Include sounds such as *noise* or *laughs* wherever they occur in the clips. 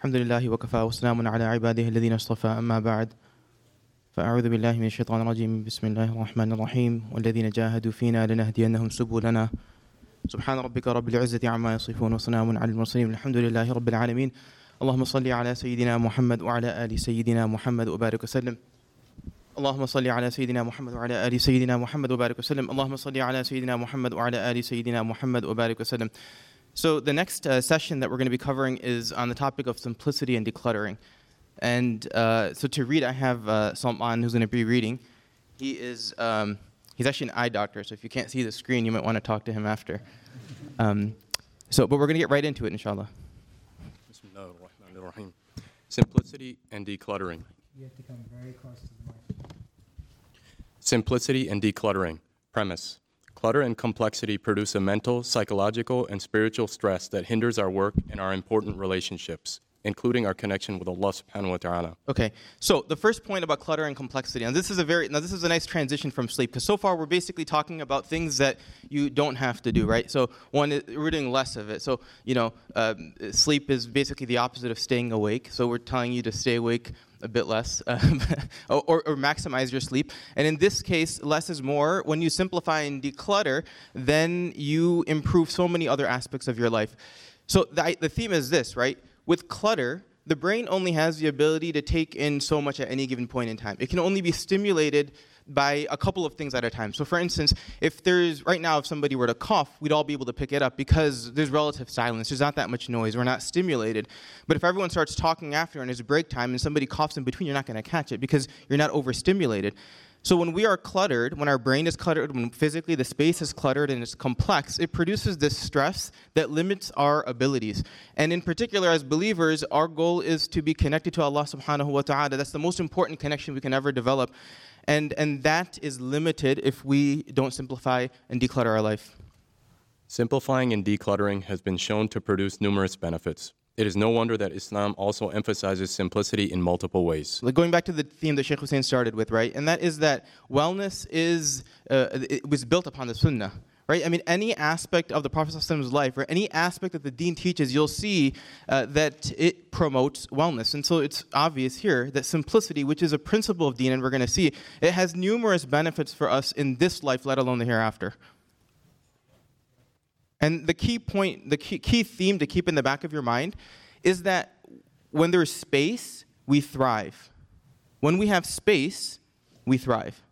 الحمد لله وكفى وسلام على عباده الذين اصطفى أما بعد. فأعوذ بالله من الشيطان الرجيم. بسم الله الرحمن الرحيم. والذين جاهدوا فينا لنهدينهم سبلنا. سبحان ربك رب العزة عما يصفون وسلام على المرسلين. الحمد لله رب العالمين. اللهم صل على سيدنا محمد وعلى آل سيدنا محمد وبارك وسلم. اللهم صل على سيدنا محمد وعلى آل سيدنا محمد وبارك وسلم. اللهم صل على سيدنا محمد وعلى آل سيدنا محمد وبارك وسلم. So the next uh, session that we're going to be covering is on the topic of simplicity and decluttering. And uh, so to read, I have uh, Salman who's going to be reading. He is um, he's actually an eye doctor, so if you can't see the screen, you might want to talk to him after. Um, so, but we're going to get right into it, inshallah. Simplicity and decluttering. You have to come very close to the mic. Simplicity and decluttering. Premise. Clutter and complexity produce a mental, psychological, and spiritual stress that hinders our work and our important relationships, including our connection with Allah subhanahu wa ta'ala. Okay, so the first point about clutter and complexity, and this is a very now this is a nice transition from sleep because so far we're basically talking about things that you don't have to do, right? So one, is- we're doing less of it. So you know, um, sleep is basically the opposite of staying awake. So we're telling you to stay awake a bit less *laughs* um, or, or, or maximize your sleep. And in this case, less is more. When you simplify and declutter, then you improve so many other aspects of your life. So the, the theme is this, right? With clutter, the brain only has the ability to take in so much at any given point in time. It can only be stimulated by a couple of things at a time. So, for instance, if there's right now, if somebody were to cough, we'd all be able to pick it up because there's relative silence. There's not that much noise. We're not stimulated. But if everyone starts talking after and a break time and somebody coughs in between, you're not going to catch it because you're not overstimulated. So when we are cluttered, when our brain is cluttered, when physically the space is cluttered and it's complex, it produces this stress that limits our abilities. And in particular, as believers, our goal is to be connected to Allah subhanahu wa ta'ala. That's the most important connection we can ever develop. And, and that is limited if we don't simplify and declutter our life. Simplifying and decluttering has been shown to produce numerous benefits. It is no wonder that Islam also emphasizes simplicity in multiple ways. Like going back to the theme that Sheikh Hussein started with, right? And that is that wellness is uh, it was built upon the Sunnah, right? I mean, any aspect of the Prophet's life or any aspect that the Deen teaches, you'll see uh, that it promotes wellness. And so it's obvious here that simplicity, which is a principle of Deen, and we're going to see, it has numerous benefits for us in this life, let alone the hereafter. And the key point, the key, key theme to keep in the back of your mind is that when there's space, we thrive. When we have space, we thrive.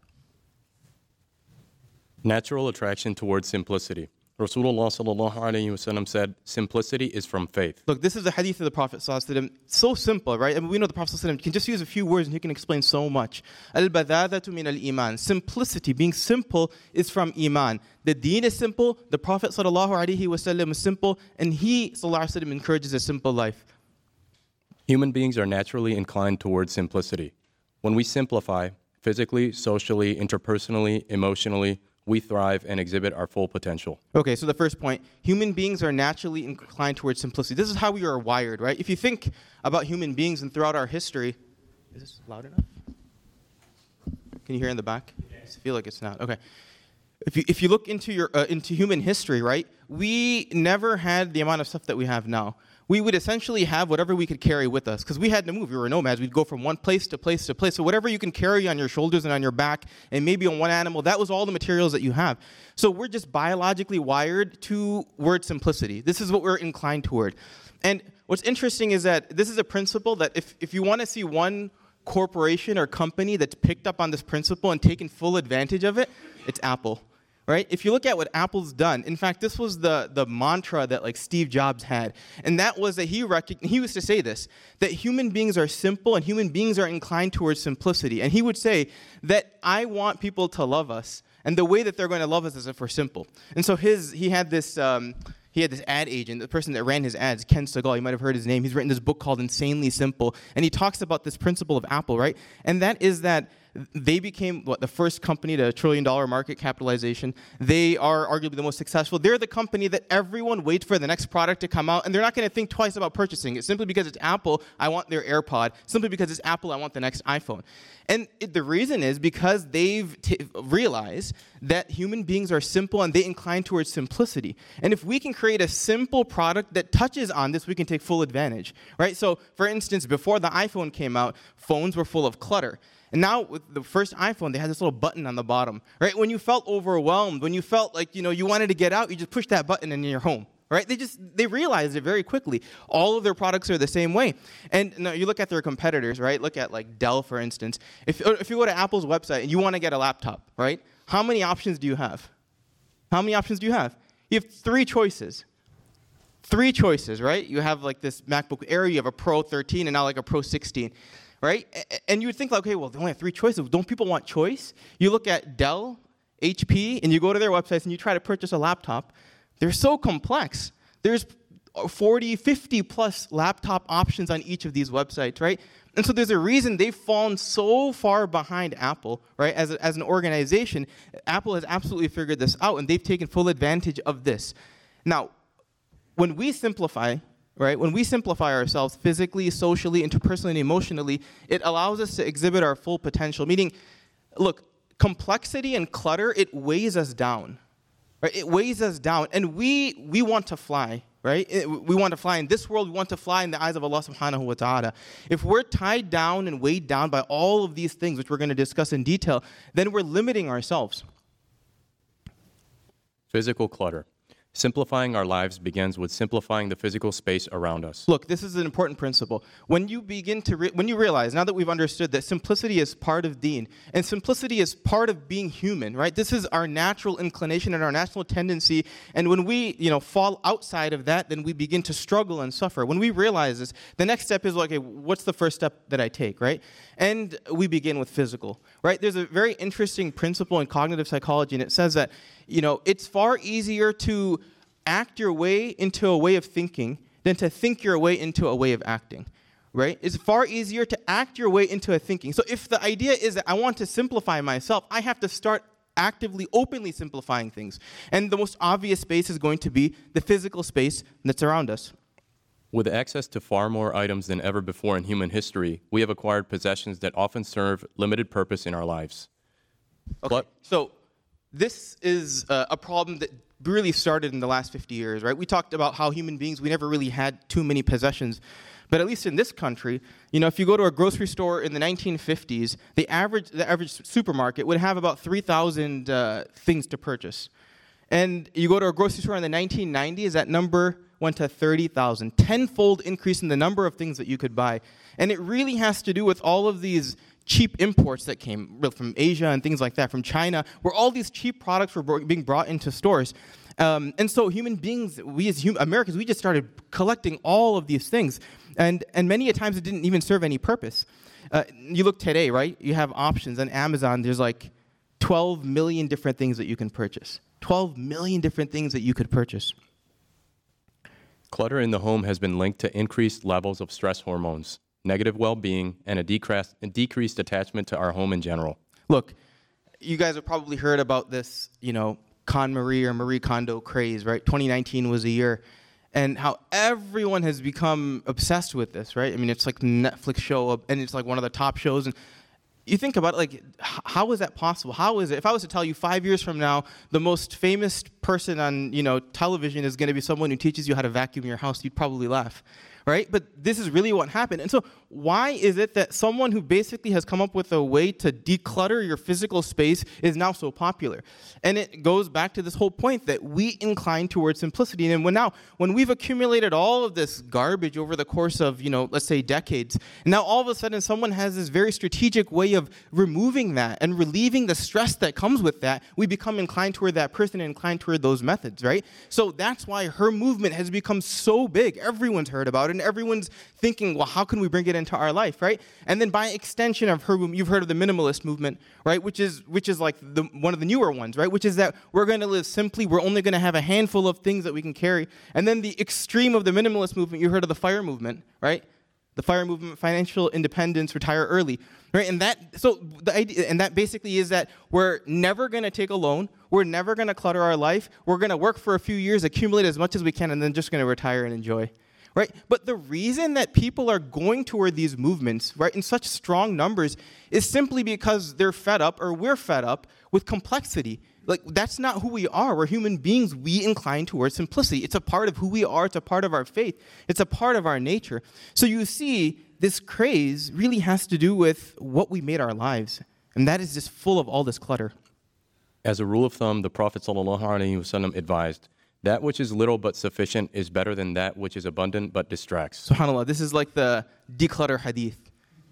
Natural attraction towards simplicity. Rasulullah sallallahu alayhi wasallam said, simplicity is from faith. Look, this is a hadith of the Prophet sallallahu so simple, right? I mean, we know the Prophet sallallahu can just use a few words and he can explain so much. Al-badadatu min al-iman. Simplicity, being simple is from iman. The deen is simple, the Prophet sallallahu alayhi wasallam is simple, and he sallallahu alayhi wasallam encourages a simple life. Human beings are naturally inclined towards simplicity. When we simplify, physically, socially, interpersonally, emotionally, we thrive and exhibit our full potential. Okay, so the first point human beings are naturally inclined towards simplicity. This is how we are wired, right? If you think about human beings and throughout our history, is this loud enough? Can you hear in the back? I feel like it's not. Okay. If you, if you look into, your, uh, into human history, right, we never had the amount of stuff that we have now we would essentially have whatever we could carry with us because we had to move. We were nomads. We'd go from one place to place to place. So whatever you can carry on your shoulders and on your back, and maybe on one animal, that was all the materials that you have. So we're just biologically wired toward simplicity. This is what we're inclined toward. And what's interesting is that this is a principle that if, if you want to see one corporation or company that's picked up on this principle and taken full advantage of it, it's Apple right? If you look at what Apple's done, in fact, this was the, the mantra that like Steve Jobs had, and that was that he rec- he used to say this that human beings are simple and human beings are inclined towards simplicity, and he would say that I want people to love us, and the way that they're going to love us is if we're simple. And so his he had this. Um, he had this ad agent, the person that ran his ads, Ken Segall, You might have heard his name. He's written this book called Insanely Simple, and he talks about this principle of Apple, right? And that is that They became what the first company to a trillion dollar market capitalization. They are arguably the most successful. They're the company that everyone waits for the next product to come out, and they're not going to think twice about purchasing it. Simply because it's Apple, I want their AirPod. Simply because it's Apple, I want the next iPhone. And it, the reason is because they've t- realized that human beings are simple and they incline towards simplicity. And if we can create a simple product that touches on this, we can take full advantage, right? So, for instance, before the iPhone came out, phones were full of clutter. And now with the first iPhone, they had this little button on the bottom, right? When you felt overwhelmed, when you felt like, you know, you wanted to get out, you just push that button and you're home, right? They just they realized it very quickly. All of their products are the same way. And now you look at their competitors, right? Look at like Dell, for instance. If if you go to Apple's website and you want to get a laptop, right? How many options do you have? How many options do you have? You have three choices. Three choices, right? You have like this MacBook Air, you have a Pro 13, and now like a Pro 16 right? And you would think, like, okay, well, they only have three choices. Don't people want choice? You look at Dell, HP, and you go to their websites and you try to purchase a laptop. They're so complex. There's 40, 50 plus laptop options on each of these websites, right? And so there's a reason they've fallen so far behind Apple, right? As, a, as an organization, Apple has absolutely figured this out and they've taken full advantage of this. Now, when we simplify, right? When we simplify ourselves physically, socially, interpersonally, and emotionally, it allows us to exhibit our full potential. Meaning, look, complexity and clutter, it weighs us down. Right? It weighs us down. And we we want to fly, right? We want to fly in this world, we want to fly in the eyes of Allah subhanahu wa ta'ala. If we're tied down and weighed down by all of these things, which we're going to discuss in detail, then we're limiting ourselves. Physical clutter. Simplifying our lives begins with simplifying the physical space around us. Look, this is an important principle. When you begin to, re- when you realize, now that we've understood that simplicity is part of deen, and simplicity is part of being human, right? This is our natural inclination and our natural tendency. And when we, you know, fall outside of that, then we begin to struggle and suffer. When we realize this, the next step is okay, what's the first step that I take, right? And we begin with physical, right? There's a very interesting principle in cognitive psychology, and it says that you know, it's far easier to act your way into a way of thinking than to think your way into a way of acting. Right? It's far easier to act your way into a thinking. So if the idea is that I want to simplify myself, I have to start actively, openly simplifying things. And the most obvious space is going to be the physical space that's around us. With access to far more items than ever before in human history, we have acquired possessions that often serve limited purpose in our lives. Okay. so this is uh, a problem that really started in the last 50 years, right? We talked about how human beings, we never really had too many possessions. But at least in this country, you know, if you go to a grocery store in the 1950s, the average, the average supermarket would have about 3,000 uh, things to purchase. And you go to a grocery store in the 1990s, that number went to 30,000. Tenfold increase in the number of things that you could buy. And it really has to do with all of these cheap imports that came from Asia and things like that, from China, where all these cheap products were being brought into stores. Um, and so human beings, we as hum- Americans, we just started collecting all of these things. And, and many a times it didn't even serve any purpose. Uh, you look today, right? You have options on Amazon. There's like 12 million different things that you can purchase. 12 million different things that you could purchase. Clutter in the home has been linked to increased levels of stress hormones, negative well being, and a, decreased, attachment to our home in general. Look, you guys have probably heard about this, you know, KonMari or Marie Kondo craze, right? 2019 was a year. And how everyone has become obsessed with this, right? I mean, it's like Netflix show, and it's like one of the top shows. And you think about it, like, how is that possible? How is it? If I was to tell you five years from now, the most famous person on, you know, television is going to be someone who teaches you how to vacuum your house, you'd probably laugh right? But this is really what happened. And so, why is it that someone who basically has come up with a way to declutter your physical space is now so popular? And it goes back to this whole point that we incline towards simplicity. And when now, when we've accumulated all of this garbage over the course of, you know, let's say decades, and now all of a sudden someone has this very strategic way of removing that and relieving the stress that comes with that, we become inclined toward that person and inclined toward those methods, right? So that's why her movement has become so big. Everyone's heard about it and everyone's thinking, well, how can we bring it into our life, right? And then by extension of her, you've heard of the minimalist movement, right? Which is which is like the, one of the newer ones, right? Which is that we're going to live simply. We're only going to have a handful of things that we can carry. And then the extreme of the minimalist movement, you heard of the FIRE movement, right? the FIRE movement, financial independence, retire early, right? And that so the idea and that basically is that we're never going to take a loan, we're never going to clutter our life, we're going to work for a few years, accumulate as much as we can, and then just going to retire and enjoy. Right? But the reason that people are going toward these movements, right, in such strong numbers is simply because they're fed up or we're fed up with complexity like that's not who we are. We're human beings. We incline towards simplicity. It's a part of who we are. It's a part of our faith. It's a part of our nature. So you see, this craze really has to do with what we made our lives, and that is just full of all this clutter. As a rule of thumb, the Prophet ﷺ advised, that which is little but sufficient is better than that which is abundant but distracts. SubhanAllah, this is like the declutter hadith,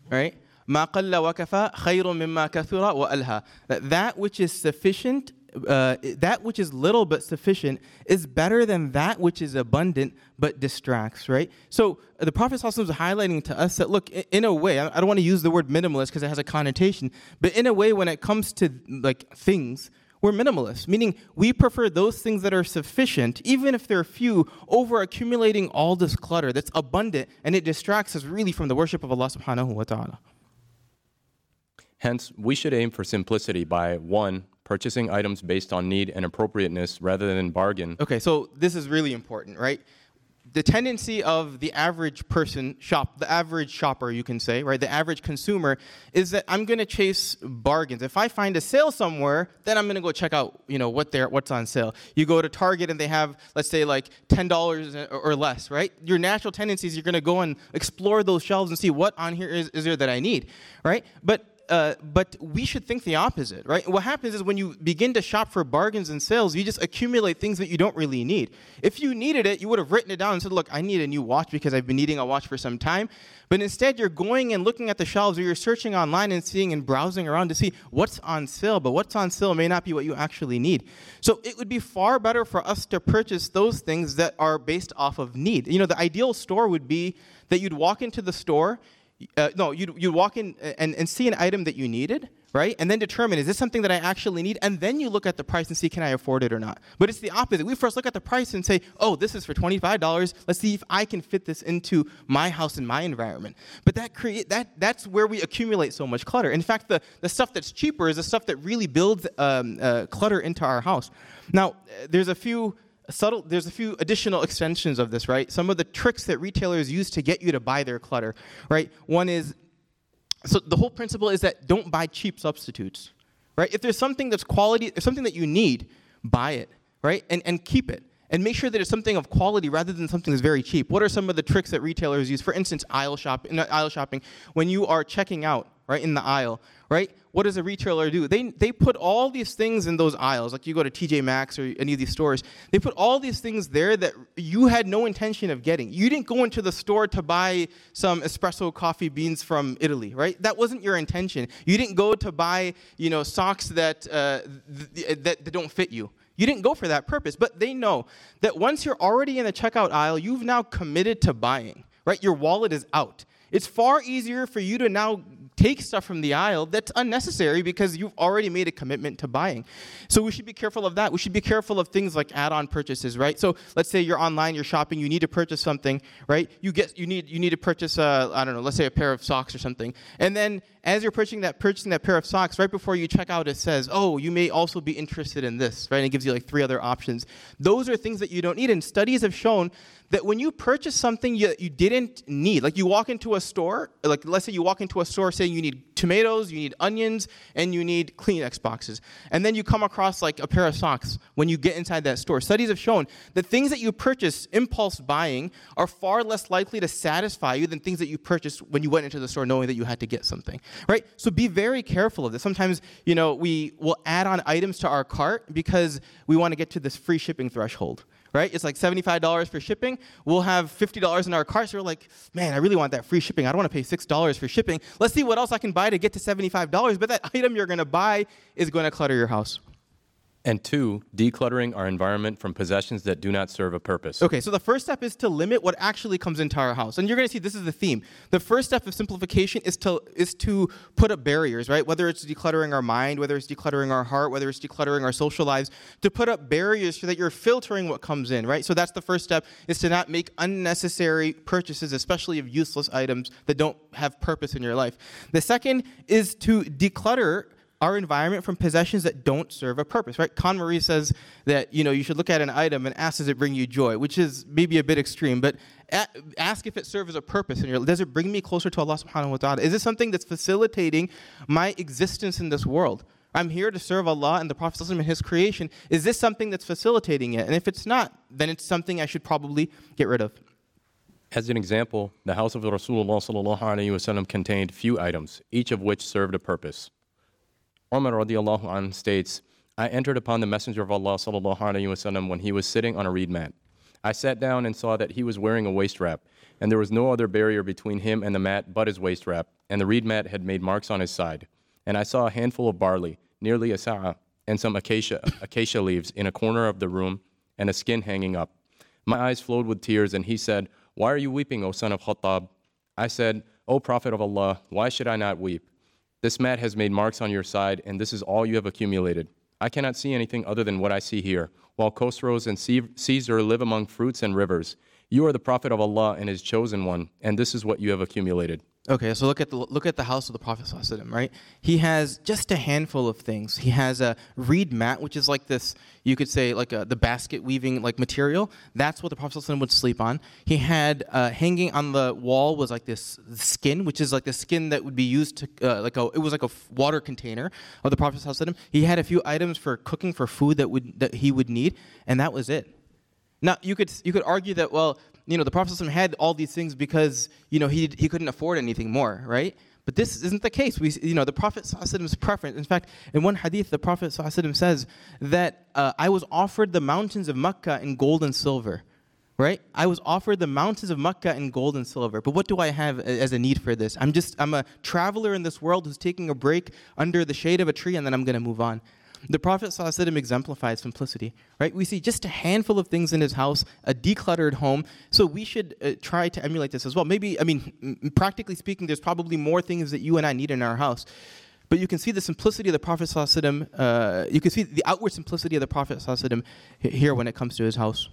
right? ما قل وكفى خير مما كثر وألهى. That that which is sufficient uh, that which is little but sufficient is better than that which is abundant but distracts, right? So uh, the Prophet is highlighting to us that, look, in a way, I don't want to use the word minimalist because it has a connotation, but in a way, when it comes to like things, we're minimalists, meaning we prefer those things that are sufficient, even if they're few, over accumulating all this clutter that's abundant and it distracts us really from the worship of Allah subhanahu wa ta'ala. Hence, we should aim for simplicity by one, purchasing items based on need and appropriateness rather than bargain. Okay, so this is really important, right? The tendency of the average person shop, the average shopper, you can say, right, the average consumer, is that I'm going to chase bargains. If I find a sale somewhere, then I'm going to go check out, you know, what they're, what's on sale. You go to Target and they have, let's say, like ten dollars or less, right? Your natural tendency is you're going to go and explore those shelves and see what on here is, is there that I need, right? But uh, but we should think the opposite, right? What happens is when you begin to shop for bargains and sales, you just accumulate things that you don't really need. If you needed it, you would have written it down and said, Look, I need a new watch because I've been needing a watch for some time. But instead, you're going and looking at the shelves or you're searching online and seeing and browsing around to see what's on sale. But what's on sale may not be what you actually need. So it would be far better for us to purchase those things that are based off of need. You know, the ideal store would be that you'd walk into the store uh, no, you'd, you'd walk in and, and see an item that you needed, right? And then determine, is this something that I actually need? And then you look at the price and see, can I afford it or not? But it's the opposite. We first look at the price and say, oh, this is for $25. Let's see if I can fit this into my house and my environment. But that create, that, that's where we accumulate so much clutter. In fact, the, the stuff that's cheaper is the stuff that really builds um, uh, clutter into our house. Now, there's a few subtle there's a few additional extensions of this right? Some of the tricks that retailers use to get you to buy their clutter right? One is so the whole principle is that don't buy cheap substitutes right? If there's something that's quality if something that you need buy it right? And, and keep it. And make sure that it's something of quality rather than something that's very cheap. What are some of the tricks that retailers use? For instance aisle shopping aisle shopping. When you are checking out right in the aisle right what does a retailer do? They, they put all these things in those aisles, like you go to TJ Maxx or any of these stores, they put all these things there that you had no intention of getting. You didn't go into the store to buy some espresso coffee beans from Italy, right? That wasn't your intention. You didn't go to buy, you know, socks that, uh, th- that, that don't fit you. You didn't go for that purpose, but they know that once you're already in the checkout aisle, you've now committed to buying, right? Your wallet is out. It's far easier for you to now take stuff from the aisle that's unnecessary because you've already made a commitment to buying. So we should be careful of that. We should be careful of things like add-on purchases, right? So let's say you're online, you're shopping, you need to purchase something, right? You get you need you need to purchase a I don't know, let's say a pair of socks or something. And then as you're purchasing that purchasing that pair of socks, right before you check out, it says, "Oh, you may also be interested in this," right? And it gives you like three other options. Those are things that you don't need. And studies have shown that when you purchase something you, you didn't need, like you walk into a store, like let's say you walk into a store saying you need tomatoes, you need onions, and you need Kleenex boxes, and then you come across like a pair of socks when you get inside that store. Studies have shown that things that you purchase impulse buying are far less likely to satisfy you than things that you purchased when you went into the store knowing that you had to get something, right? So be very careful of this. Sometimes, you know, we will add on items to our cart because we want to get to this free shipping threshold right? It's like $75 for shipping. We'll have $50 in our cart. So we're like, man, I really want that free shipping. I don't want to pay $6 for shipping. Let's see what else I can buy to get to $75. But that *laughs* item you're going to buy is going to clutter your house. And two, decluttering our environment from possessions that do not serve a purpose. Okay, so the first step is to limit what actually comes into our house. And you're going to see this is the theme. The first step of simplification is to is to put up barriers, right? Whether it's decluttering our mind, whether it's decluttering our heart, whether it's decluttering our social lives, to put up barriers so that you're filtering what comes in, right? So that's the first step is to not make unnecessary purchases, especially of useless items that don't have purpose in your life. The second is to declutter our environment from possessions that don't serve a purpose, right? KonMari says that you know you should look at an item and ask does it bring you joy, which is maybe a bit extreme, but ask if it serves a purpose in your does it bring me closer to Allah subhanahu wa ta'ala? Is it something that's facilitating my existence in this world? I'm here to serve Allah and the Prophet and his creation. Is this something that's facilitating it? And if it's not, then it's something I should probably get rid of. As an example, the house of Rasulullah contained few items, each of which served a purpose. Umar radiallahu anh states, I entered upon the Messenger of Allah sallallahu alaihi wasallam when he was sitting on a reed mat. I sat down and saw that he was wearing a waist wrap, and there was no other barrier between him and the mat but his waist wrap, and the reed mat had made marks on his side. And I saw a handful of barley, nearly a sa'a, and some acacia, *coughs* acacia leaves in a corner of the room, and a skin hanging up. My eyes flowed with tears, and he said, Why are you weeping, O son of Khattab? I said, O Prophet of Allah, why should I not weep? This mat has made marks on your side, and this is all you have accumulated. I cannot see anything other than what I see here. While Khosrows and Caesar live among fruits and rivers, you are the prophet of Allah and his chosen one, and this is what you have accumulated. Okay, so look at the look at the house of the Prophet right? He has just a handful of things. He has a reed mat, which is like this, you could say like a, the basket weaving like material. That's what the Prophet would sleep on. He had uh, hanging on the wall was like this skin, which is like the skin that would be used to uh, like a it was like a water container of the Prophet He had a few items for cooking for food that would that he would need, and that was it. Now you could you could argue that well you know, the Prophet had all these things because, you know, he, he couldn't afford anything more, right? But this isn't the case. We, you know, the Prophet's preference. In fact, in one hadith, the Prophet says that uh, I was offered the mountains of Mecca in gold and silver, right? I was offered the mountains of Mecca in gold and silver. But what do I have as a need for this? I'm just, I'm a traveler in this world who's taking a break under the shade of a tree, and then I'm going to move on. The Prophet ﷺ exemplified simplicity, right? We see just a handful of things in his house, a decluttered home. So we should uh, try to emulate this as well. Maybe, I mean, practically speaking, there's probably more things that you and I need in our house. But you can see the simplicity of the Prophet ﷺ, uh, you can see the outward simplicity of the Prophet ﷺ here when it comes to his house.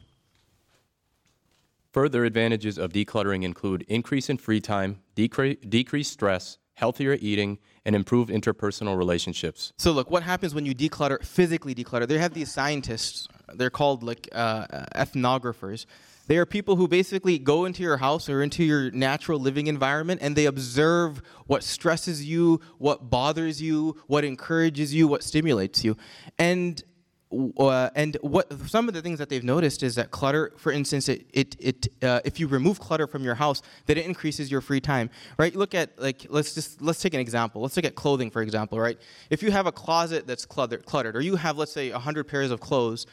Further advantages of decluttering include increase in free time, decre- decreased stress, healthier eating, and improve interpersonal relationships. So, look, what happens when you declutter, physically declutter? They have these scientists, they're called like uh, ethnographers. They are people who basically go into your house or into your natural living environment and they observe what stresses you, what bothers you, what encourages you, what stimulates you. And uh, and what some of the things that they've noticed is that clutter, for instance, it, it, it uh, if you remove clutter from your house, that it increases your free time, right? Look at like let's just let's take an example. Let's look at clothing, for example, right? If you have a closet that's cluttered, cluttered, or you have let's say hundred pairs of clothes,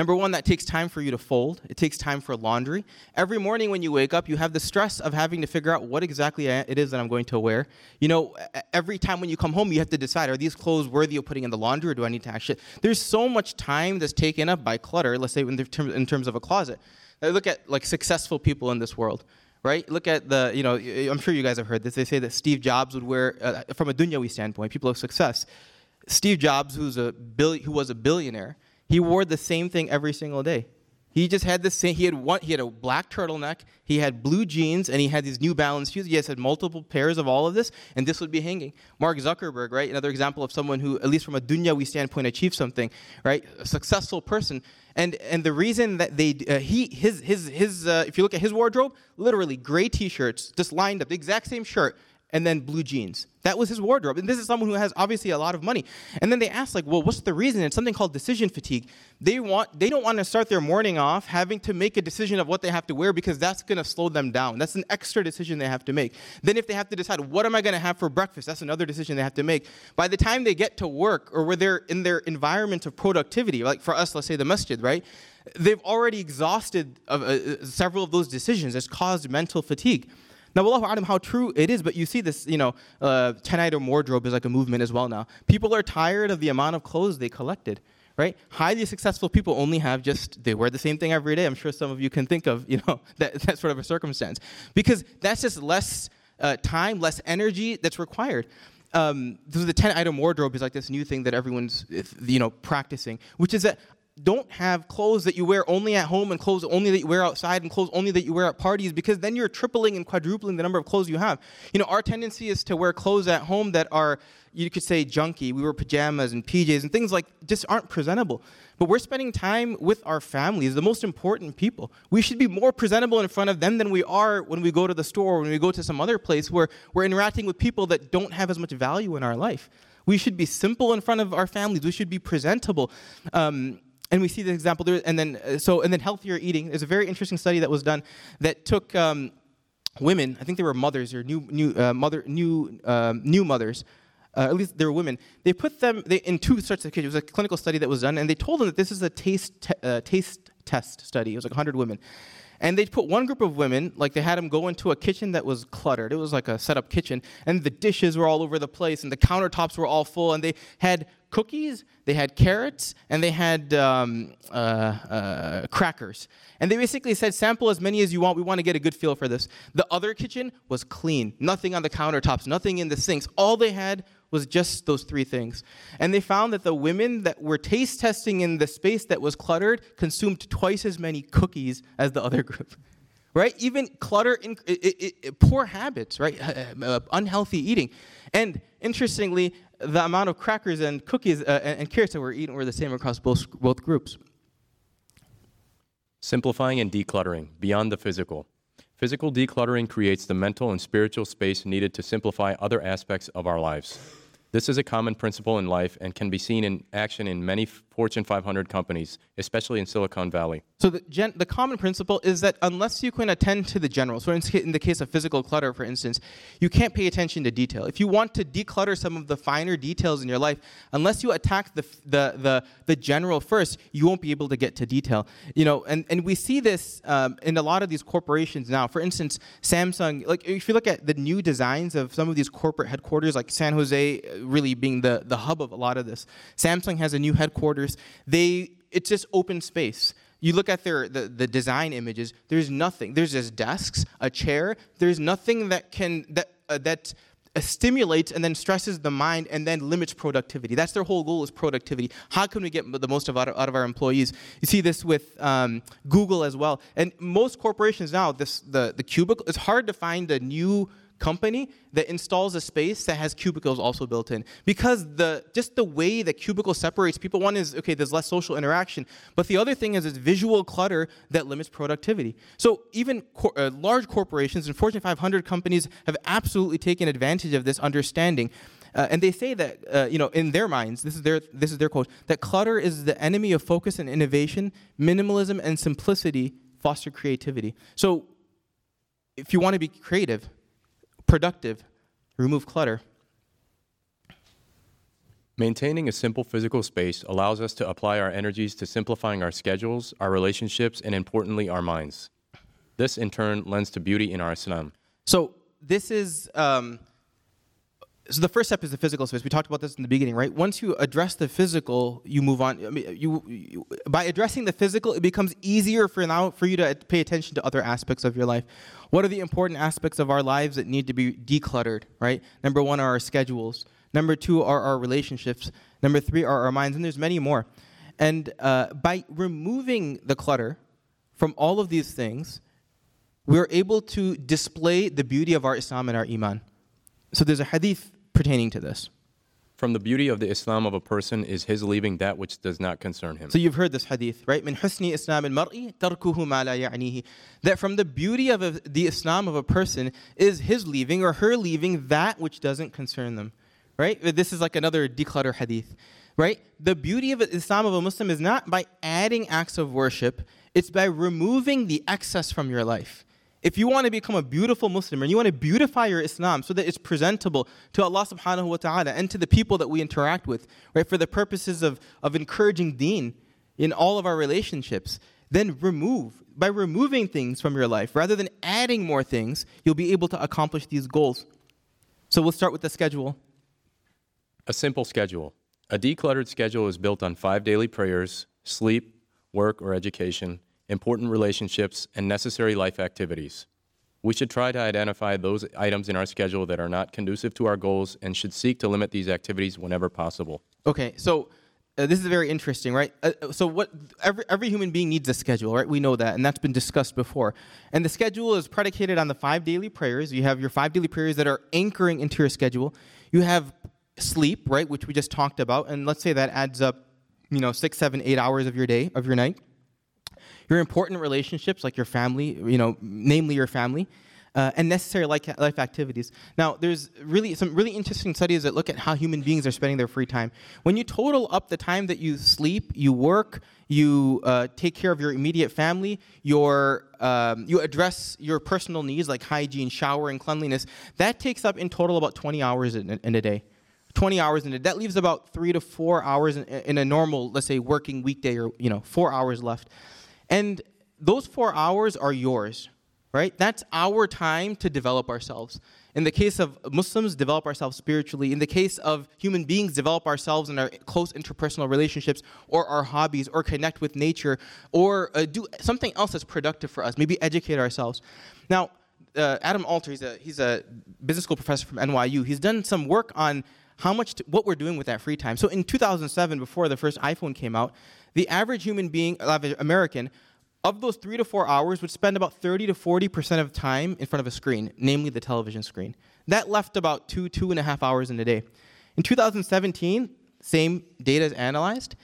Number one, that takes time for you to fold. It takes time for laundry. Every morning when you wake up, you have the stress of having to figure out what exactly it is that I'm going to wear. You know, every time when you come home, you have to decide are these clothes worthy of putting in the laundry or do I need to actually? There's so much time that's taken up by clutter, let's say in, terms, in terms of a closet. Now look at like successful people in this world right? Look at the, you know, I'm sure you guys have heard this. They say that Steve Jobs would wear, uh, from a dunyawi standpoint, people of success. Steve Jobs, who's a who was a billionaire, he wore the same thing every single day. He just had the same. He had one. He had a black turtleneck. He had blue jeans, and he had these New Balance shoes. He has had multiple pairs of all of this, and this would be hanging. Mark Zuckerberg, right? Another example of someone who, at least from a dunyawi standpoint, achieved something, right? A successful person. And and the reason that they uh, he his his his uh, if you look at his wardrobe, literally gray T-shirts just lined up, the exact same shirt, and then blue jeans. That was his wardrobe. And this is someone who has obviously a lot of money. And then they ask, like, well, what's the reason? It's something called decision fatigue. They want they don't want to start their morning off having to make a decision of what they have to wear because that's gonna slow them down. That's an extra decision they have to make. Then if they have to decide what am I gonna have for breakfast, that's another decision they have to make. By the time they get to work or where they're in their environment of productivity, like for us, let's say the masjid, right? They've already exhausted uh, uh, several of those decisions. It's caused mental fatigue. Now, Wallahu alam, how true it is, but you see this, you know, uh, 10 item wardrobe is like a movement as well now. People are tired of the amount of clothes they collected, right? Highly successful people only have just they wear the same thing every day. I'm sure some of you can think of, you know, *laughs* that, that sort of a circumstance because that's just less uh, time, less energy that's required. Um, the 10 item wardrobe is like this new thing that everyone's, you know, practicing, which is that don't have clothes that you wear only at home and clothes only that you wear outside and clothes only that you wear at parties because then you're tripling and quadrupling the number of clothes you have. You know, our tendency is to wear clothes at home that are, you could say, junky. We wear pajamas and PJs and things like just aren't presentable. But we're spending time with our families, the most important people. We should be more presentable in front of them than we are when we go to the store, or when we go to some other place where we're interacting with people that don't have as much value in our life. We should be simple in front of our families. We should be presentable. Um, and we see the example there. And then uh, so and then healthier eating. There's a very interesting study that was done that took um, women i think they were mothers or new new uh, mother new um, new mothers uh, at least they were women. They put them they, in two sorts of kitchens it was a clinical study that was done and they told them that this is a taste te- uh, taste test study. It was like 100 women. And they put one group of women, like they had them go into a kitchen that was cluttered. It was like a set up kitchen, and the dishes were all over the place, and the countertops were all full, and they had cookies, they had carrots, and they had um, uh, uh, crackers. And they basically said, sample as many as you want. We want to get a good feel for this. The other kitchen was clean, nothing on the countertops, nothing in the sinks. All they had was just those three things. And they found that the women that were taste testing in the space that was cluttered consumed twice as many cookies as the other group. *laughs* Right? Even clutter, in, it, it, it, poor habits, right? Uh, uh, unhealthy eating. And interestingly, the amount of crackers and cookies uh, and, and carrots that were eaten were the same across both, both groups. Simplifying and decluttering beyond the physical. Physical decluttering creates the mental and spiritual space needed to simplify other aspects of our lives. This is a common principle in life and can be seen in action in many Fortune 500 companies, especially in Silicon Valley. So the, gen- the common principle is that unless you can attend to the general, so in, in the case of physical clutter, for instance, you can't pay attention to detail. If you want to declutter some of the finer details in your life, unless you attack the, the, the, the general first, you won't be able to get to detail. You know, and, and we see this um, in a lot of these corporations now. For instance, Samsung, like if you look at the new designs of some of these corporate headquarters, like San Jose really being the, the hub of a lot of this. Samsung has a new headquarters. They it's just open space. You look at their the, the design images, there's nothing. There's just desks, a chair. There's nothing that can that uh, that uh, stimulates and then stresses the mind and then limits productivity. That's their whole goal is productivity. How can we get the most of out, of, out of our employees? You see this with um, Google as well. And most corporations now, this the, the cubicle, it's hard to find a new company that installs a space that has cubicles also built in. Because the just the way that cubicle separates people one is okay there's less social interaction but the other thing is it's visual clutter that limits productivity. So even cor- uh, large corporations and fortune 500 companies have absolutely taken advantage of this understanding. Uh, and they say that uh, you know in their minds this is their this is their quote that clutter is the enemy of focus and innovation minimalism and simplicity foster creativity. So if you want to be creative productive, remove clutter. Maintaining a simple physical space allows us to apply our energies to simplifying our schedules, our relationships, and importantly, our minds. This, in turn, lends to beauty in our Islam. So, this is um, so the first step is the physical space. We talked about this in the beginning, right? Once you address the physical, you move on. I mean, you, you, by addressing the physical, it becomes easier for now for you to pay attention to other aspects of your life. What are the important aspects of our lives that need to be decluttered, right? Number one are our schedules. Number two are our relationships. Number three are our minds, and there's many more. And uh, by removing the clutter from all of these things, we're able to display the beauty of our Islam and our Iman. So there's a hadith pertaining to this. From the beauty of the Islam of a person is his leaving that which does not concern him. So you've heard this hadith, right? Min husni Islam al mar'i tarkuhu ma la ya'nihi. That from the beauty of a, the Islam of a person is his leaving or her leaving that which doesn't concern them, right? This is like another declutter hadith, right? The beauty of Islam of a Muslim is not by adding acts of worship, it's by removing the excess from your life. If you want to become a beautiful Muslim and you want to beautify your Islam so that it's presentable to Allah subhanahu wa ta'ala and to the people that we interact with, right, for the purposes of, of encouraging deen in all of our relationships, then remove. By removing things from your life, rather than adding more things, you'll be able to accomplish these goals. So we'll start with the schedule. A simple schedule. A decluttered schedule is built on five daily prayers, sleep, work or education, important relationships, and necessary life activities. We should try to identify those items in our schedule that are not conducive to our goals and should seek to limit these activities whenever possible. Okay, so uh, this is very interesting, right? Uh, so what every every human being needs a schedule, right? We know that, and that's been discussed before. And the schedule is predicated on the five daily prayers. You have your five daily prayers that are anchoring into your schedule. You have sleep, right, which we just talked about, and let's say that adds up, you know, six, seven, eight hours of your day of your night. Your important relationships, like your family, you know, namely your family uh, and necessary life, life activities. Now, there's really some really interesting studies that look at how human beings are spending their free time. When you total up the time that you sleep, you work, you uh, take care of your immediate family, your, um, you address your personal needs like hygiene, shower, and cleanliness, that takes up in total about 20 hours in, in a day. 20 hours in a day. That leaves about three to four hours in, in a normal, let's say, working weekday or, you know, four hours left. And those four hours are yours right? That's our time to develop ourselves. In the case of Muslims, develop ourselves spiritually. In the case of human beings, develop ourselves in our close interpersonal relationships or our hobbies or connect with nature or uh, do something else that's productive for us, maybe educate ourselves. Now, uh, Adam Alter, he's a, he's a business school professor from NYU. He's done some work on how much, what we're doing with that free time. So in 2007, before the first iPhone came out, the average human being, average American, of those three to four hours would spend about 30 to 40% of time in front of a screen, namely the television screen. That left about two, two and a half hours in a day. In 2017, same data is analyzed.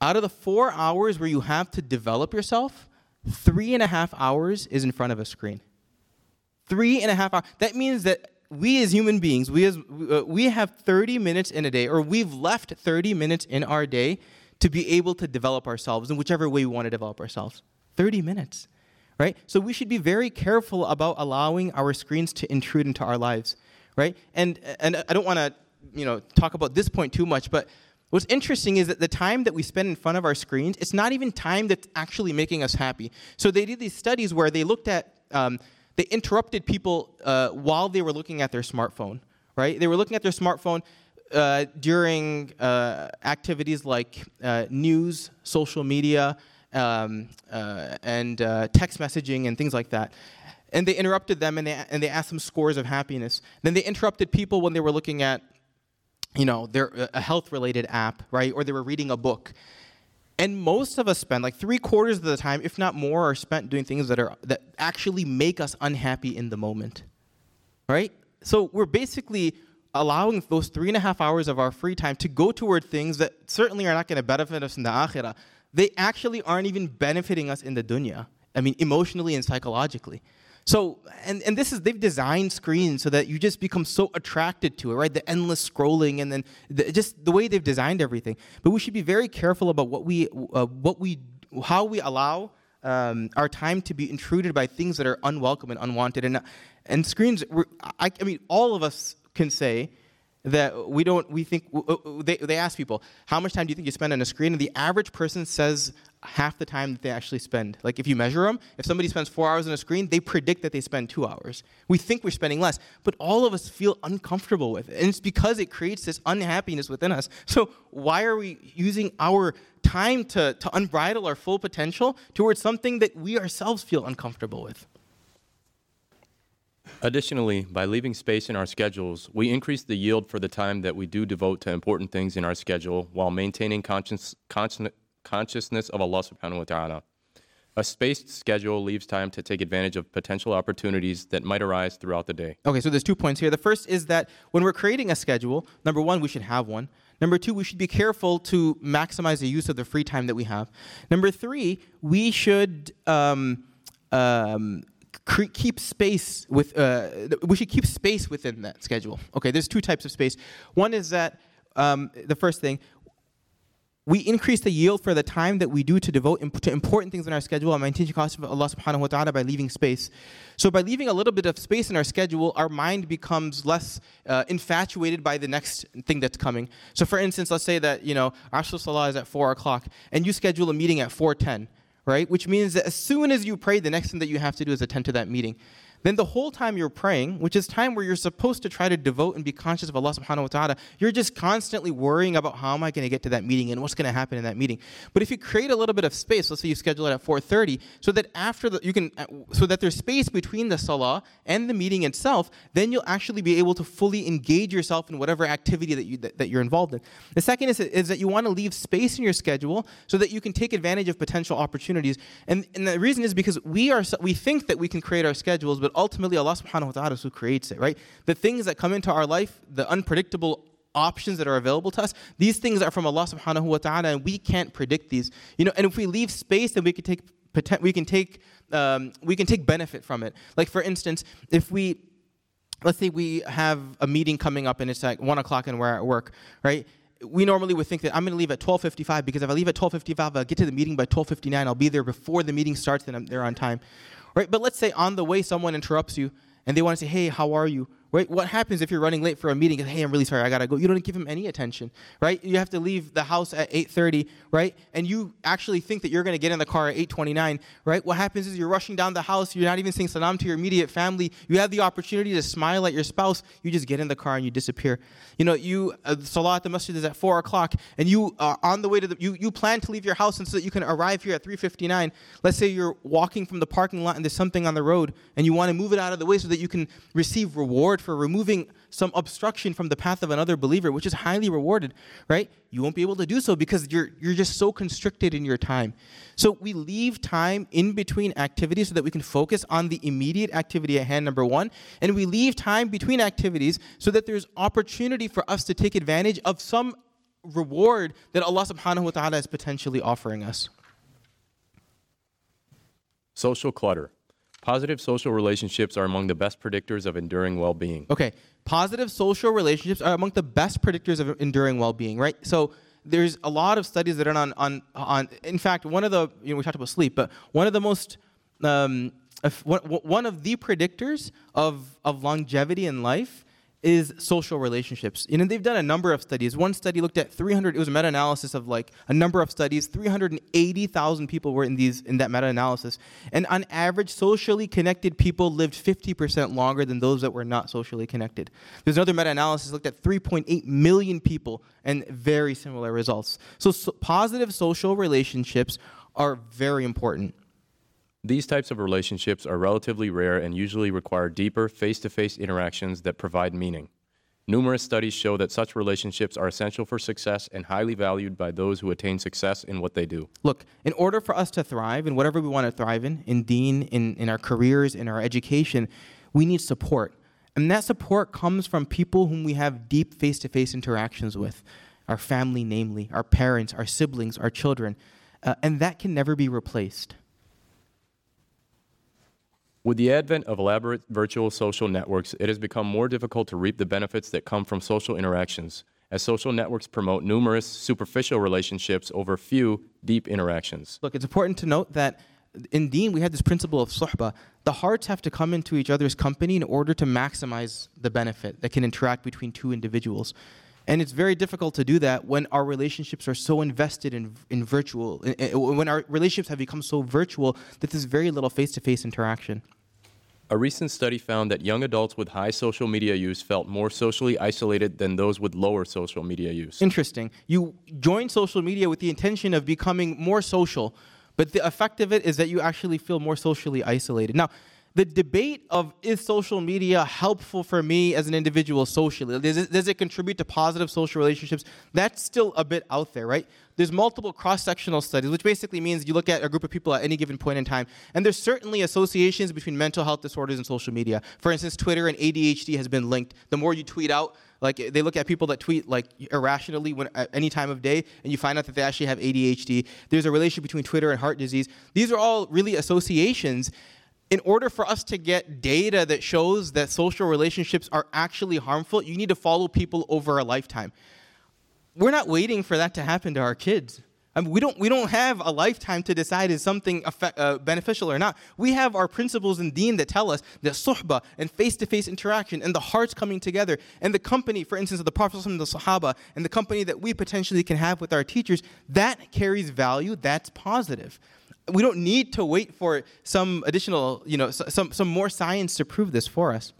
Out of the four hours where you have to develop yourself, three and a half hours is in front of a screen. Three and a half hours. That means that we as human beings, we, as, uh, we have 30 minutes in a day, or we've left 30 minutes in our day to be able to develop ourselves in whichever way we want to develop ourselves. 30 minutes, right? So we should be very careful about allowing our screens to intrude into our lives, right? And, and I don't want to, you know, talk about this point too much, but what's interesting is that the time that we spend in front of our screens, it's not even time that's actually making us happy. So they did these studies where they looked at, um, they interrupted people uh, while they were looking at their smartphone, right? They were looking at their smartphone uh, during uh, activities like uh, news, social media, um, uh, and uh, text messaging and things like that. And they interrupted them and they, and they asked them scores of happiness. Then they interrupted people when they were looking at, you know, their, a health related app, right? Or they were reading a book. And most of us spend like three quarters of the time, if not more, are spent doing things that are that actually make us unhappy in the moment. Right? So we're basically allowing those three and a half hours of our free time to go toward things that certainly are not going to benefit us in the akhirah, they actually aren't even benefiting us in the dunya. I mean, emotionally and psychologically. So, and, and this is, they've designed screens so that you just become so attracted to it, right? The endless scrolling and then the, just the way they've designed everything. But we should be very careful about what we, uh, what we, how we allow um, our time to be intruded by things that are unwelcome and unwanted. And, and screens, I, I mean, all of us can say, that we don't we think they, they ask people how much time do you think you spend on a screen? And the average person says half the time that they actually spend. Like if you measure them if somebody spends four hours on a screen they predict that they spend two hours. We think we're spending less but all of us feel uncomfortable with it. And it's because it creates this unhappiness within us. So why are we using our time to, to unbridle our full potential towards something that we ourselves feel uncomfortable with Additionally, by leaving space in our schedules, we increase the yield for the time that we do devote to important things in our schedule while maintaining conscious, conscious, consciousness of Allah subhanahu wa ta'ala. A spaced schedule leaves time to take advantage of potential opportunities that might arise throughout the day. Okay, so there's two points here. The first is that when we're creating a schedule, number one, we should have one. Number two, we should be careful to maximize the use of the free time that we have. Number three, we should um, um, cre- keep space with uh, we should keep space within that schedule okay there's two types of space one is that um, the first thing we increase the yield for the time that we do to devote imp- to important things in our schedule and maintain cost of Allah subhanahu wa ta'ala by leaving space. So by leaving a little bit of space in our schedule, our mind becomes less uh, infatuated by the next thing that's coming. So for instance, let's say that, you know, Asr Salah is at 4 o'clock and you schedule a meeting at 4.10 right? Which means that as soon as you pray, the next thing that you have to do is attend to that meeting. Then the whole time you're praying, which is time where you're supposed to try to devote and be conscious of Allah subhanahu wa ta'ala, you're just constantly worrying about how am I going to get to that meeting and what's going to happen in that meeting. But if you create a little bit of space, let's say you schedule it at 4:30, so that after the you can uh, so that there's space between the salah and the meeting itself, then you'll actually be able to fully engage yourself in whatever activity that you that, that you're involved in. The second is, is that you want to leave space in your schedule so that you can take advantage of potential opportunities. And, and the reason is because we are we think that we can create our schedules, but ultimately Allah subhanahu wa ta'ala is who creates it, right? The things that come into our life, the unpredictable options that are available to us, these things are from Allah subhanahu wa ta'ala, and we can't predict these. You know, and if we leave space, then we can take we can take um, we can take benefit from it. Like for instance, if we let's say we have a meeting coming up and it's like one o'clock and we're at work, right? We normally would think that I'm going to leave at 12:55 because if I leave at 12:55, I'll get to the meeting by 12:59. I'll be there before the meeting starts and I'm there on time, right? But let's say on the way someone interrupts you and they want to say, "Hey, how are you?" Right? What happens if you're running late for a meeting hey, I'm really sorry, I gotta go. You don't give him any attention, right? You have to leave the house at 8:30, right? And you actually think that you're gonna get in the car at 8:29, right? What happens is you're rushing down the house. You're not even saying salam to your immediate family. You have the opportunity to smile at your spouse. You just get in the car and you disappear. You know, you uh, salah at the masjid is at four o'clock, and you are on the way to the. You you plan to leave your house and so that you can arrive here at 3:59. Let's say you're walking from the parking lot and there's something on the road, and you want to move it out of the way so that you can receive reward for removing some obstruction from the path of another believer, which is highly rewarded, right? You won't be able to do so because you're you're just so constricted in your time. So we leave time in between activities so that we can focus on the immediate activity at hand, number one, and we leave time between activities so that there's opportunity for us to take advantage of some reward that Allah subhanahu wa ta'ala is potentially offering us. Social clutter. Positive social relationships are among the best predictors of enduring well being. Okay, positive social relationships are among the best predictors of enduring well being, right? So there's a lot of studies that are on, on, on in fact, one of the, you know, we talked about sleep, but one of the most, um, one of the predictors of, of longevity in life is social relationships. You know, they've done a number of studies. One study looked at 300. It was a meta-analysis of like a number of studies. 380,000 people were in these in that meta-analysis, and on average, socially connected people lived 50% longer than those that were not socially connected. There's another meta-analysis looked at 3.8 million people, and very similar results. So, so positive social relationships are very important. These types of relationships are relatively rare and usually require deeper face to face interactions that provide meaning. Numerous studies show that such relationships are essential for success and highly valued by those who attain success in what they do. Look, in order for us to thrive in whatever we want to thrive in, in Deen, in, in our careers, in our education, we need support. And that support comes from people whom we have deep face to face interactions with our family, namely, our parents, our siblings, our children. Uh, and that can never be replaced. With the advent of elaborate virtual social networks, it has become more difficult to reap the benefits that come from social interactions, as social networks promote numerous superficial relationships over few deep interactions. Look, it's important to note that in Deen, we have this principle of suhbah. The hearts have to come into each other's company in order to maximize the benefit that can interact between two individuals. And it's very difficult to do that when our relationships are so invested in, in virtual, when our relationships have become so virtual that there's very little face to face interaction. A recent study found that young adults with high social media use felt more socially isolated than those with lower social media use. Interesting. You join social media with the intention of becoming more social, but the effect of it is that you actually feel more socially isolated. Now, the debate of is social media helpful for me as an individual socially? Does it, does it contribute to positive social relationships? That's still a bit out there, right? There's multiple cross-sectional studies, which basically means you look at a group of people at any given point in time, and there's certainly associations between mental health disorders and social media. For instance, Twitter and ADHD has been linked. The more you tweet out, like they look at people that tweet like irrationally when, at any time of day, and you find out that they actually have ADHD. There's a relationship between Twitter and heart disease. These are all really associations in order for us to get data that shows that social relationships are actually harmful, you need to follow people over a lifetime. We're not waiting for that to happen to our kids. I mean, we don't we don't have a lifetime to decide is something effect, uh, beneficial or not. We have our principles in Deen that tell us that suhbah and face-to-face interaction and the hearts coming together and the company, for instance, of the Prophet and the Sahaba and the company that we potentially can have with our teachers, that carries value. That's positive we don't need to wait for some additional, you know, some, some more science to prove this for us.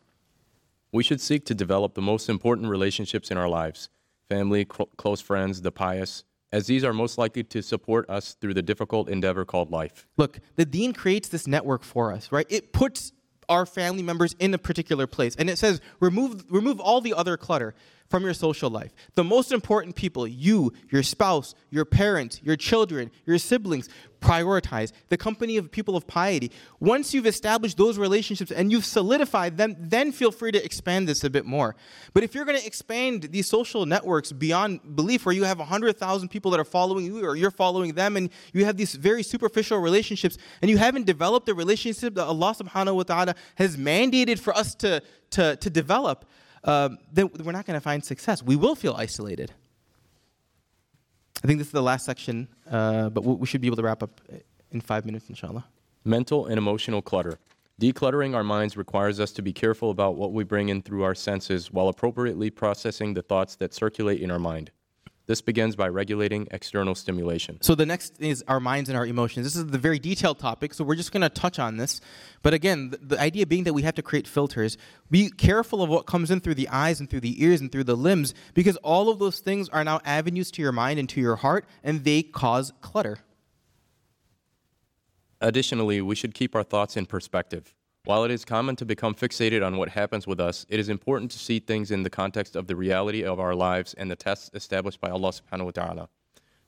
We should seek to develop the most important relationships in our lives family, cl- close friends, the pious, as these are most likely to support us through the difficult endeavor called life. Look, the Deen creates this network for us, right? It puts our family members in a particular place. And it says remove remove all the other clutter from your social life. The most important people, you, your spouse, your parents, your children, your siblings, prioritize the company of people of piety. Once you've established those relationships and you've solidified them, then feel free to expand this a bit more. But if you're going to expand these social networks beyond belief, where you have 100,000 people that are following you or you're following them, and you have these very superficial relationships, and you haven't developed the relationship that Allah subhanahu wa ta'ala has mandated for us to, to, to develop, um, then we're not going to find success. We will feel isolated. I think this is the last section, uh, but we should be able to wrap up in five minutes, inshallah. Mental and emotional clutter. Decluttering our minds requires us to be careful about what we bring in through our senses while appropriately processing the thoughts that circulate in our mind. This begins by regulating external stimulation. So the next is our minds and our emotions. This is the very detailed topic, so we're just going to touch on this. But again, the, the, idea being that we have to create filters. Be careful of what comes in through the eyes and through the ears and through the limbs because all of those things are now avenues to your mind and to your heart and they cause clutter. Additionally, we should keep our thoughts in perspective. While it is common to become fixated on what happens with us, it is important to see things in the context of the reality of our lives and the tests established by Allah subhanahu wa ta'ala.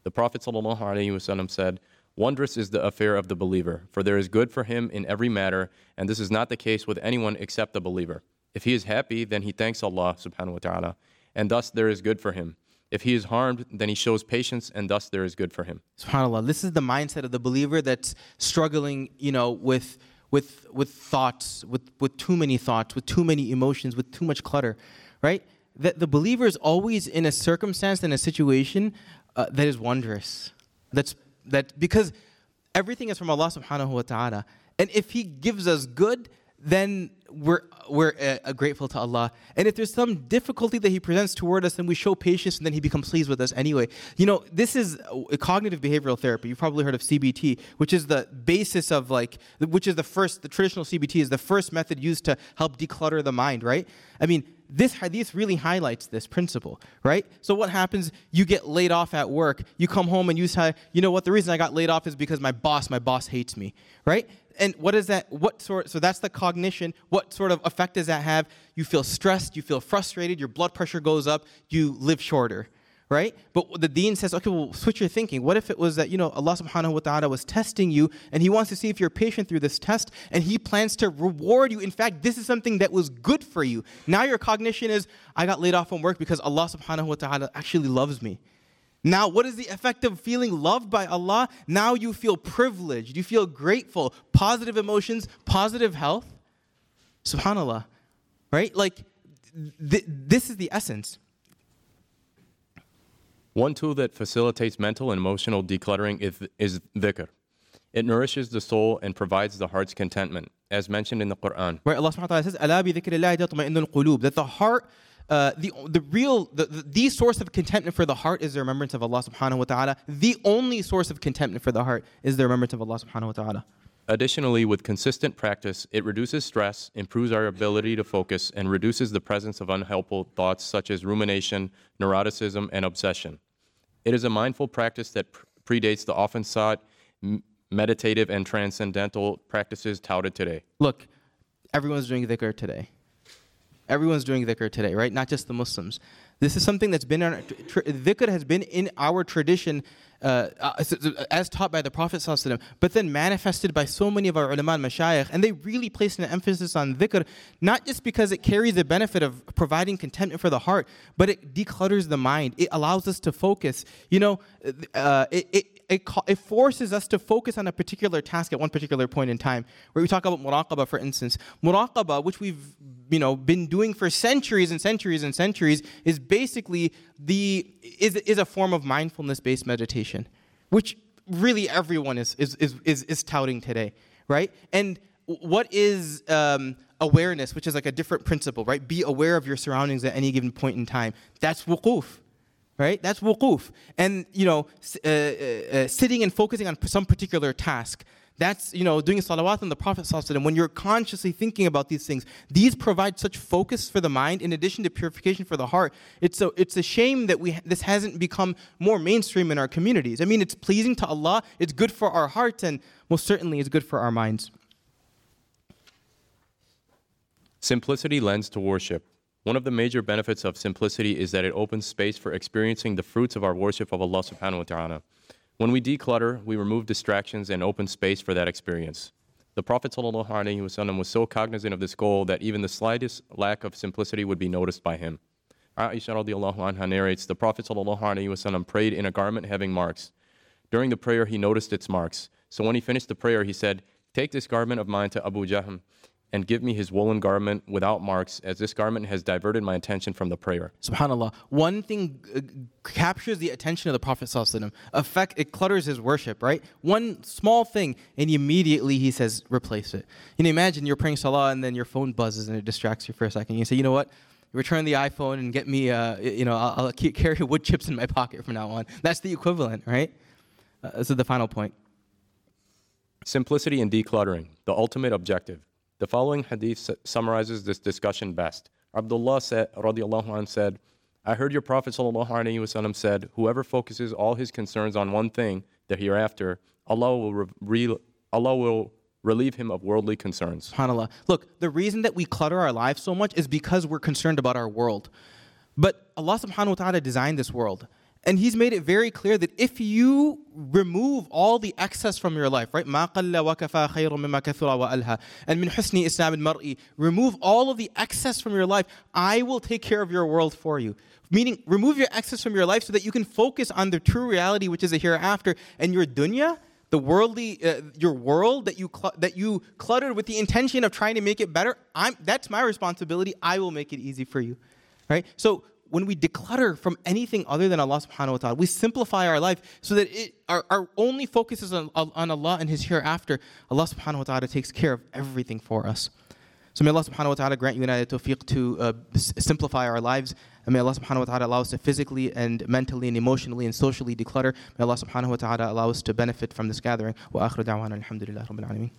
The Prophet said, Wondrous is the affair of the believer, for there is good for him in every matter, and this is not the case with anyone except the believer. If he is happy, then he thanks Allah subhanahu wa ta'ala, and thus there is good for him. If he is harmed, then he shows patience, and thus there is good for him. SubhanAllah. This is the mindset of the believer that's struggling, you know, with with, with thoughts, with, with too many thoughts, with too many emotions, with too much clutter, right? That the believer is always in a circumstance and a situation uh, that is wondrous. That's that because everything is from Allah subhanahu wa ta'ala. And if He gives us good, then we're, we're uh, grateful to Allah. And if there's some difficulty that He presents toward us, then we show patience and then He becomes pleased with us anyway. You know, this is cognitive behavioral therapy. You've probably heard of CBT, which is the basis of like, which is the first, the traditional CBT is the first method used to help declutter the mind, right? I mean, this hadith really highlights this principle, right? So what happens? You get laid off at work. You come home and you say, you know what? The reason I got laid off is because my boss, my boss hates me, right? And what is that? What sort? So that's the cognition. What sort of effect does that have? You feel stressed. You feel frustrated. Your blood pressure goes up. You live shorter, right? But the Deen says, okay, well, switch your thinking. What if it was that you know Allah Subhanahu wa Taala was testing you, and He wants to see if you're patient through this test, and He plans to reward you. In fact, this is something that was good for you. Now your cognition is, I got laid off from work because Allah Subhanahu wa Taala actually loves me. Now, what is the effect of feeling loved by Allah? Now you feel privileged, you feel grateful, positive emotions, positive health. Subhanallah, right? Like, th- this is the essence. One tool that facilitates mental and emotional decluttering is, is dhikr. It nourishes the soul and provides the heart's contentment, as mentioned in the Quran. Right, Allah subhanahu wa ta'ala says, That the heart uh, the, the real, the, the, the, source of contentment for the heart is the remembrance of Allah subhanahu wa ta'ala. The only source of contentment for the heart is the remembrance of Allah subhanahu wa ta'ala. Additionally, with consistent practice, it reduces stress, improves our ability to focus, and reduces the presence of unhelpful thoughts such as rumination, neuroticism, and obsession. It is a mindful practice that predates the often sought meditative and transcendental practices touted today. Look, everyone's doing dhikr today. Everyone's doing dhikr today, right? Not just the Muslims. This is something that's been, our, dhikr has been in our tradition uh, uh as taught by the Prophet but then manifested by so many of our ulama and mashayikh, and they really placed an emphasis on dhikr, not just because it carries the benefit of providing contentment for the heart, but it declutters the mind. It allows us to focus. You know, uh, it it, it forces us to focus on a particular task at one particular point in time. Where we talk about muraqabah, for instance, muraqabah, which we've you know been doing for centuries and centuries and centuries, is basically the is is a form of mindfulness-based meditation, which really everyone is is is is, is touting today, right? And what is um, awareness, which is like a different principle, right? Be aware of your surroundings at any given point in time. That's wuquf right? That's wuquf. And, you know, uh, uh, uh, sitting and focusing on some particular task. That's, you know, doing salawat on the Prophet ﷺ. When you're consciously thinking about these things, these provide such focus for the mind in addition to purification for the heart. It's a, it's a shame that we, this hasn't become more mainstream in our communities. I mean, it's pleasing to Allah, it's good for our hearts, and most certainly it's good for our minds. Simplicity lends to worship. One of the major benefits of simplicity is that it opens space for experiencing the fruits of our worship of Allah subhanahu wa ta'ala. When we declutter, we remove distractions and open space for that experience. The Prophet wasallam was so cognizant of this goal that even the slightest lack of simplicity would be noticed by him. Aisha radiallahu anha narrates, the Prophet wasallam prayed in a garment having marks. During the prayer, he noticed its marks. So when he finished the prayer, he said, Take this garment of mine to Abu Jahm and give me his woolen garment without marks, as this garment has diverted my attention from the prayer. Subhanallah. One thing uh, captures the attention of the Prophet. Affect it clutters his worship, right? One small thing, and immediately he says, replace it. You know, imagine you're praying salah and then your phone buzzes and it distracts you for a second. You say, you know what? Return the iPhone and get me, uh, you know, I'll, I'll keep, carry *laughs* wood chips in my pocket from now on. That's the equivalent, right? Uh, this is the final point. Simplicity and decluttering, the ultimate objective. The following hadith summarizes this discussion best. Abdullah said, radiallahu anh said, I heard your Prophet wasallam said, whoever focuses all his concerns on one thing, the hereafter, Allah will, re- Allah will relieve him of worldly concerns. SubhanAllah. Look, the reason that we clutter our lives so much is because we're concerned about our world. But Allah subhanahu wa ta'ala designed this world. And He's made it very clear that if you remove all the excess from your life, right? ما قل وكفى خير مما كثر وألهى. And من حسن إسلام المرء. Remove all of the excess from your life. I will take care of your world for you. Meaning, remove your excess from your life so that you can focus on the true reality, which is a hereafter. And your dunya, the worldly uh, your world that you cl- that you cluttered with the intention of trying to make it better i'm that's my responsibility i will make it easy for you right so when we declutter from anything other than allah subhanahu wa ta'ala we simplify our life so that it our, our only focus is on, on allah and his hereafter allah subhanahu wa ta'ala takes care of everything for us so may Allah subhanahu wa ta'ala grant you and I the tawfiq to uh, simplify our lives. And may Allah subhanahu wa ta'ala allow us to physically and mentally and emotionally and socially declutter. May Allah subhanahu wa ta'ala allow us to benefit from this gathering. Wa akhiru da'wana alhamdulillahi rabbil alameen.